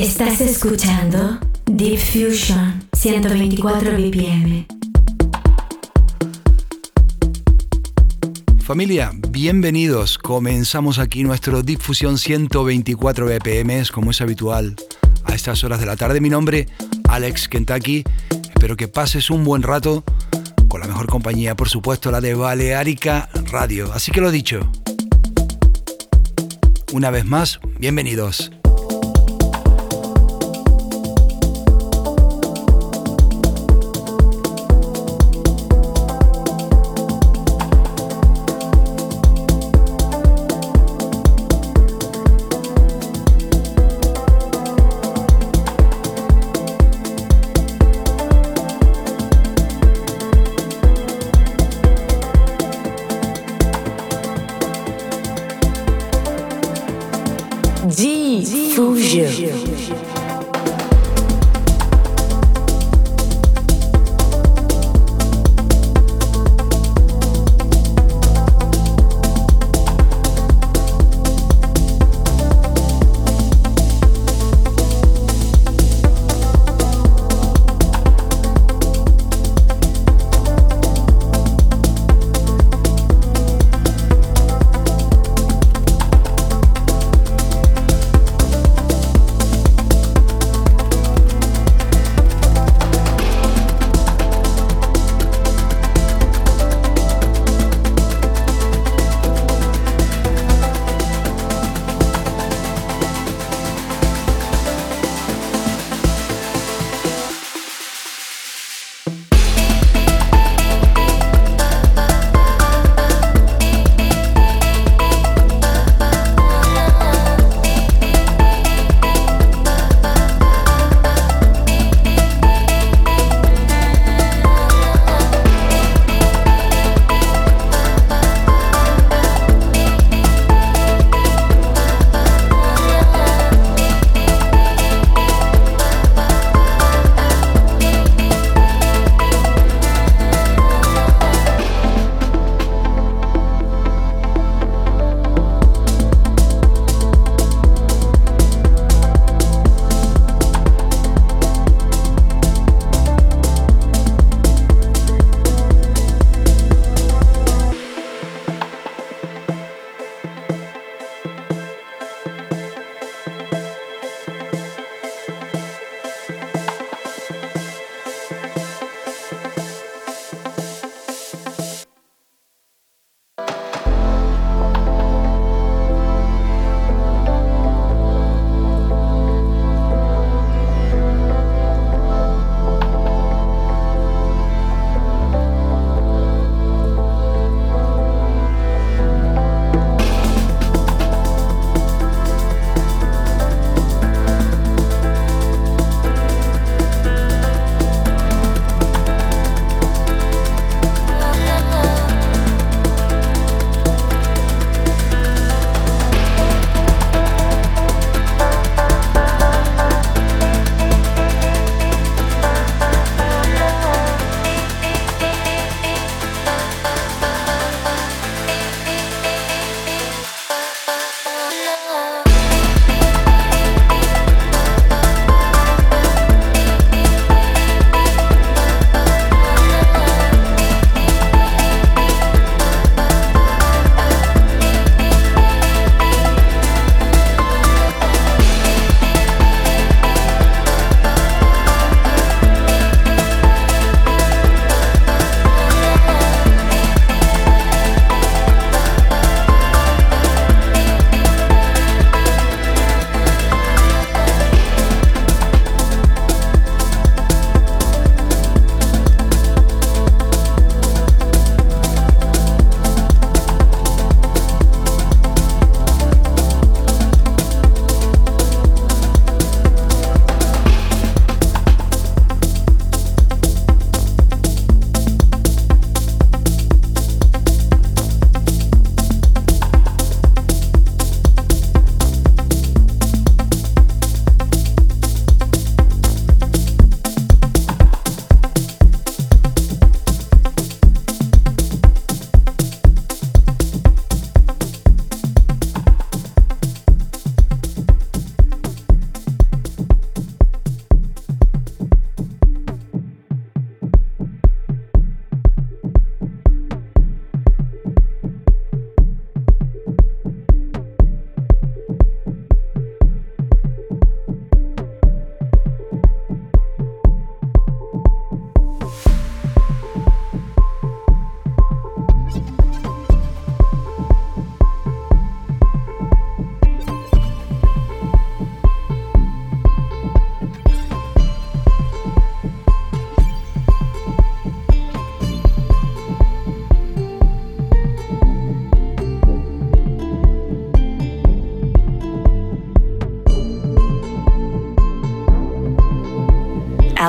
Estás escuchando Deep Fusion 124 BPM. Familia, bienvenidos. Comenzamos aquí nuestro Deep Fusion 124 BPM, como es habitual a estas horas de la tarde. Mi nombre, Alex Kentucky. Espero que pases un buen rato con la mejor compañía, por supuesto, la de Balearica Radio. Así que lo dicho. Una vez más, bienvenidos.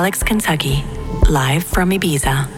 Alex Kentucky, live from Ibiza.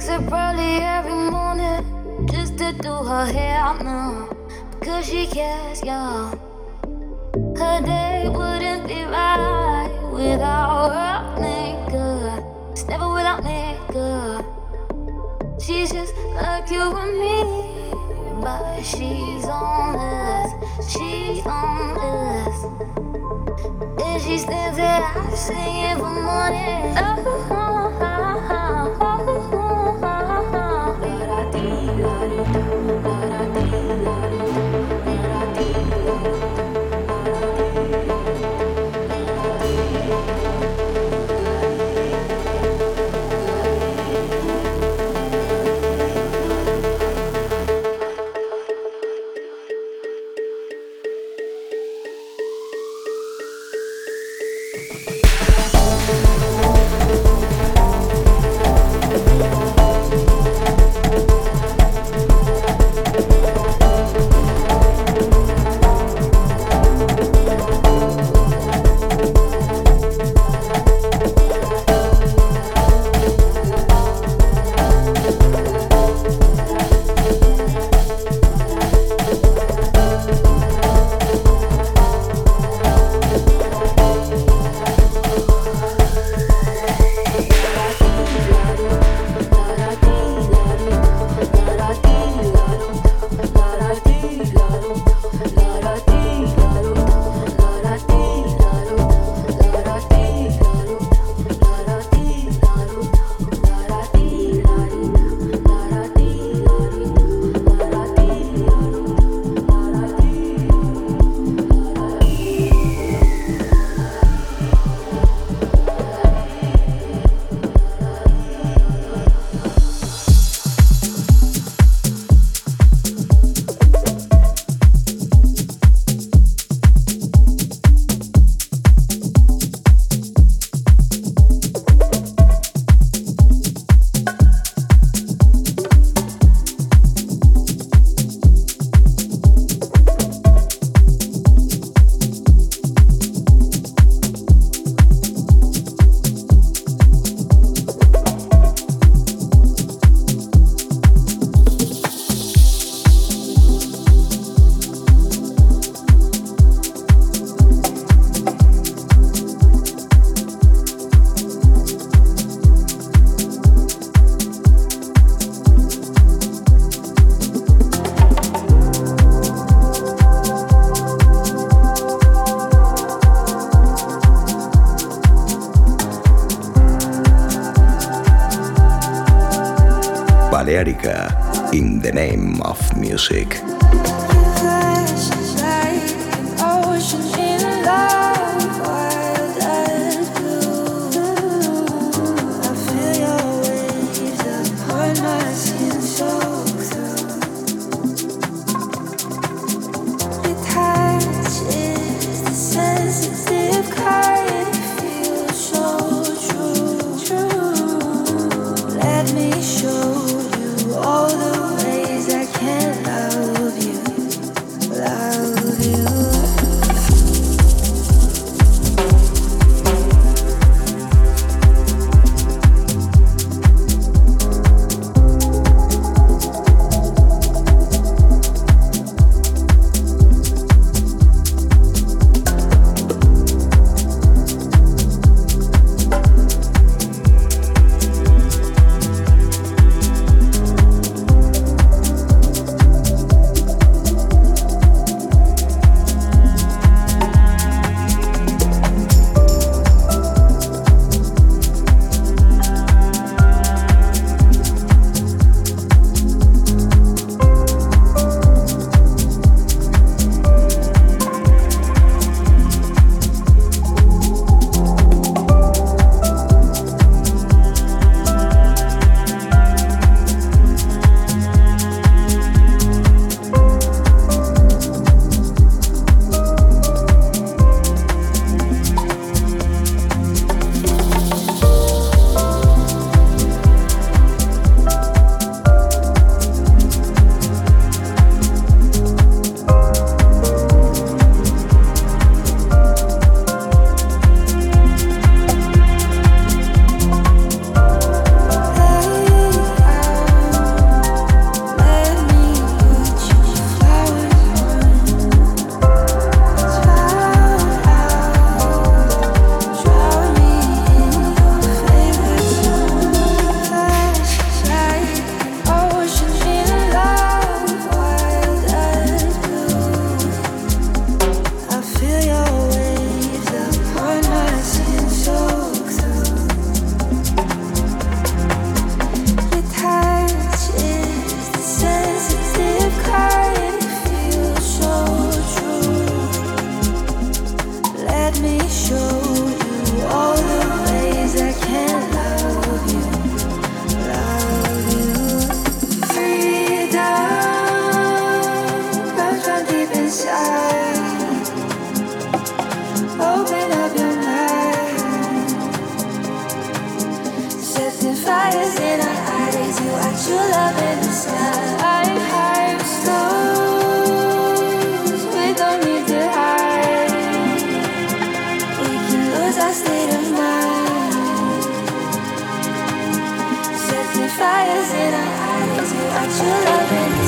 wakes up early every morning just to do her hair now because she cares, y'all. Her day wouldn't be right without her makeup. It's never without makeup. She's just like you and me, but she's on us. She's on us. And she stands there, singing for money. Oh. such a loving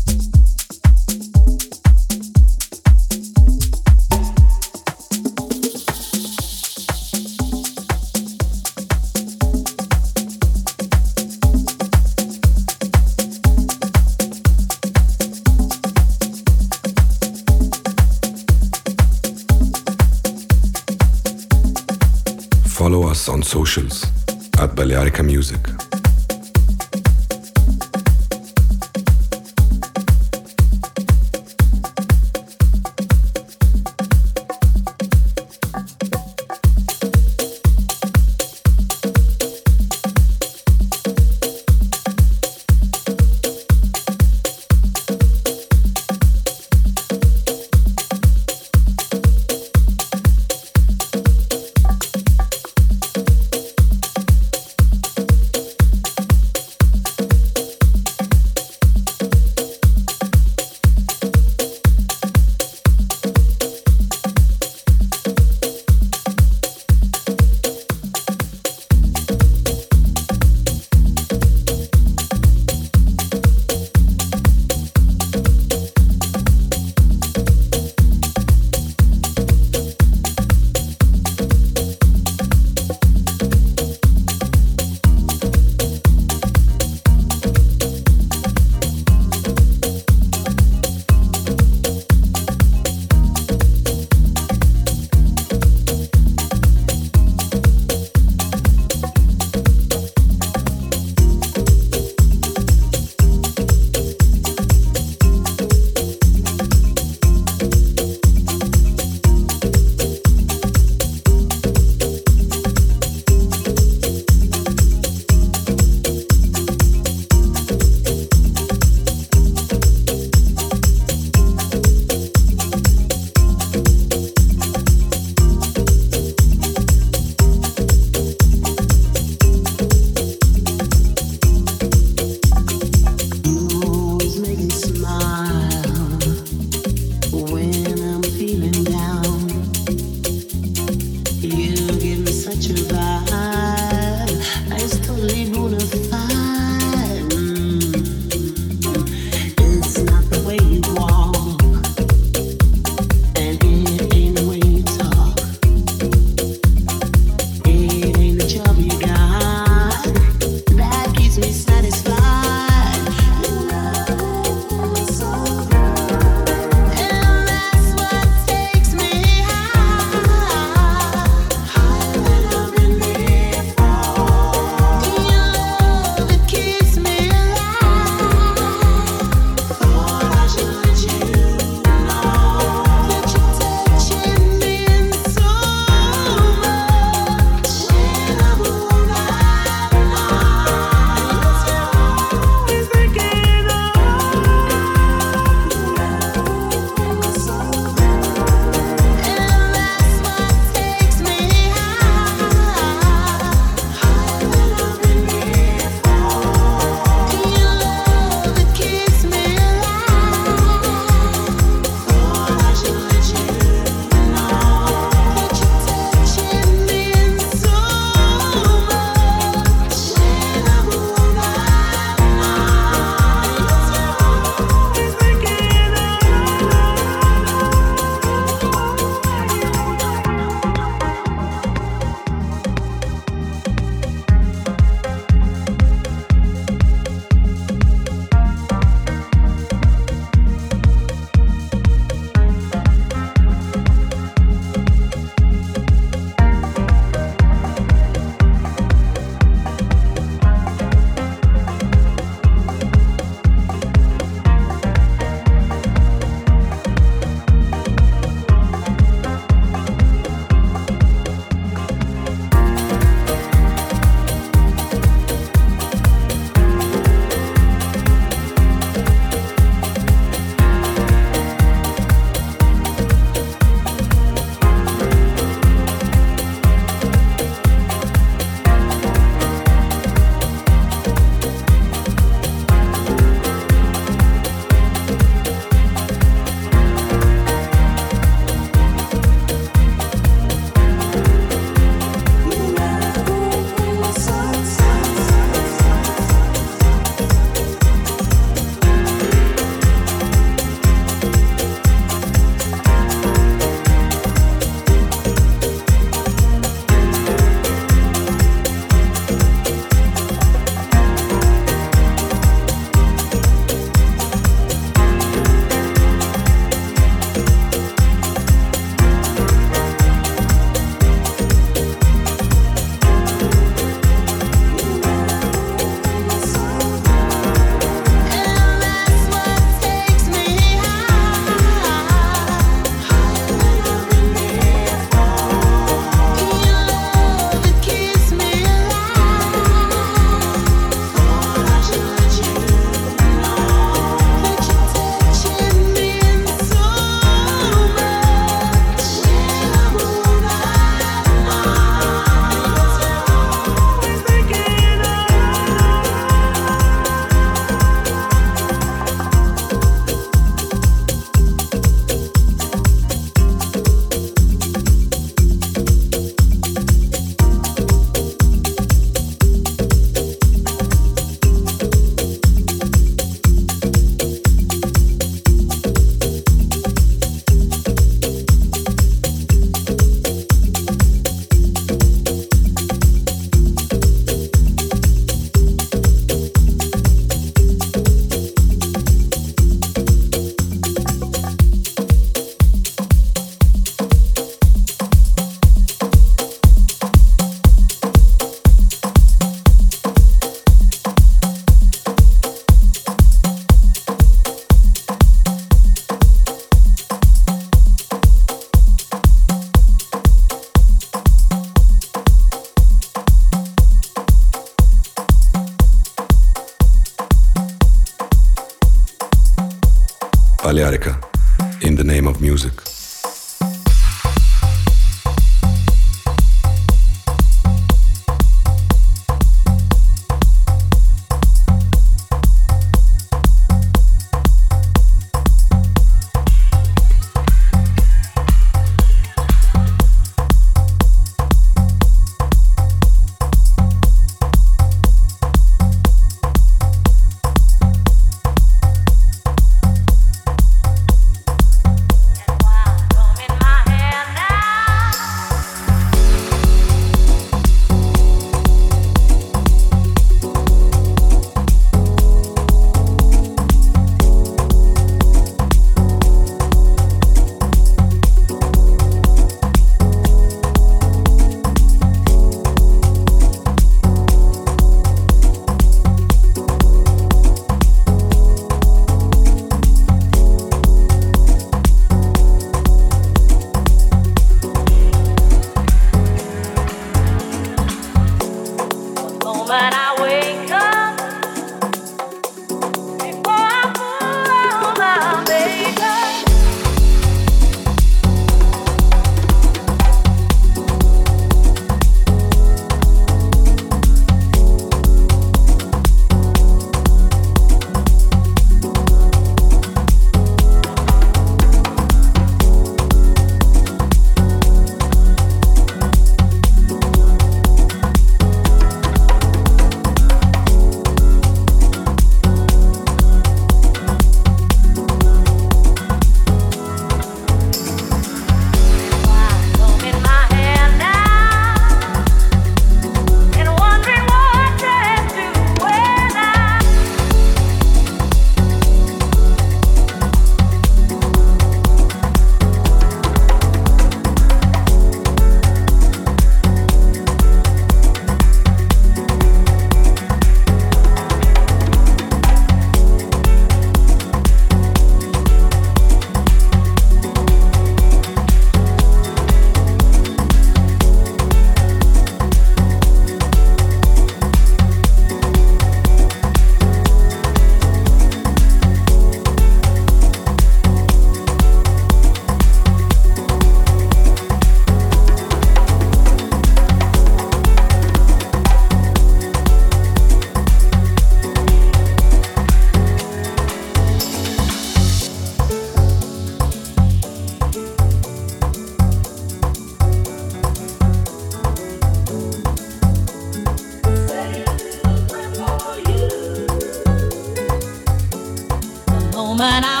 but I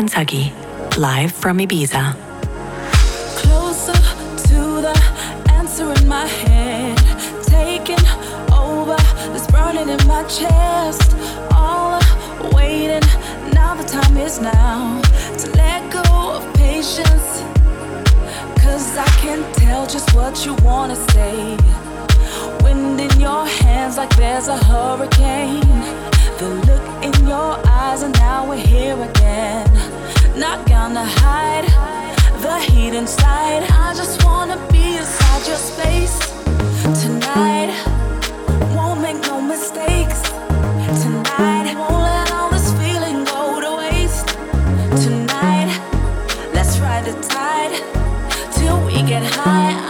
Kentucky, live from Ibiza. Closer to the answer in my head, taking over this burning in my chest. All waiting, now the time is now to let go of patience. Cause I can tell just what you wanna say. Wind in your hands like there's a hurricane. The look your eyes, and now we're here again. Not gonna hide the heat inside. I just wanna be inside your space tonight. Won't make no mistakes tonight. Won't let all this feeling go to waste tonight. Let's ride the tide till we get high.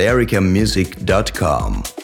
balearicamusic.com.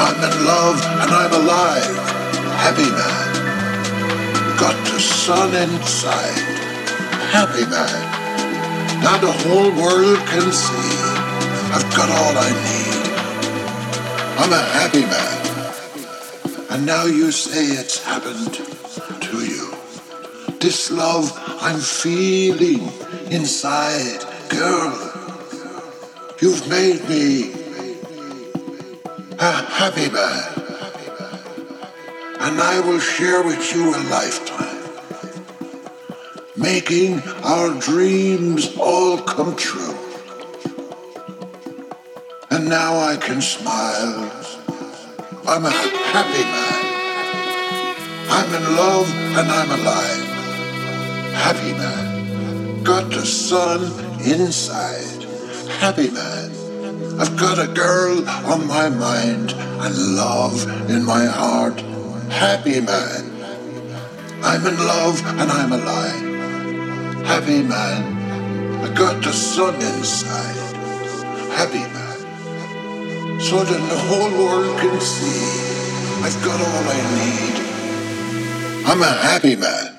I'm in love and I'm alive. Happy man. Got the sun inside. Happy man. Now the whole world can see. I've got all I need. I'm a happy man. And now you say it's happened to you. This love I'm feeling inside. Girl, you've made me a happy man. And I will share with you a lifetime, making our dreams all come true. And now I can smile. I'm a happy man. I'm in love and I'm alive happy man. Got the sun inside, happy man. I've got a girl on my mind, and love in my heart. Happy man. I'm in love and I'm alive. Happy man. I got the sun inside. Happy man. So that the whole world can see I've got all I need. I'm a happy man.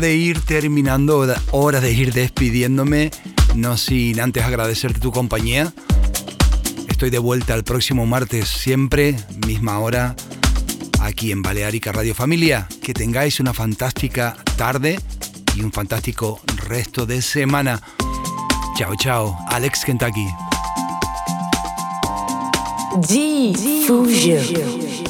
De ir terminando, hora de ir despidiéndome, no sin antes agradecerte tu compañía. Estoy de vuelta el próximo martes, siempre, misma hora, aquí en Balearica Radio Familia. Que tengáis una fantástica tarde y un fantástico resto de semana. Chao, chao. Alex Kentucky. Diffusion.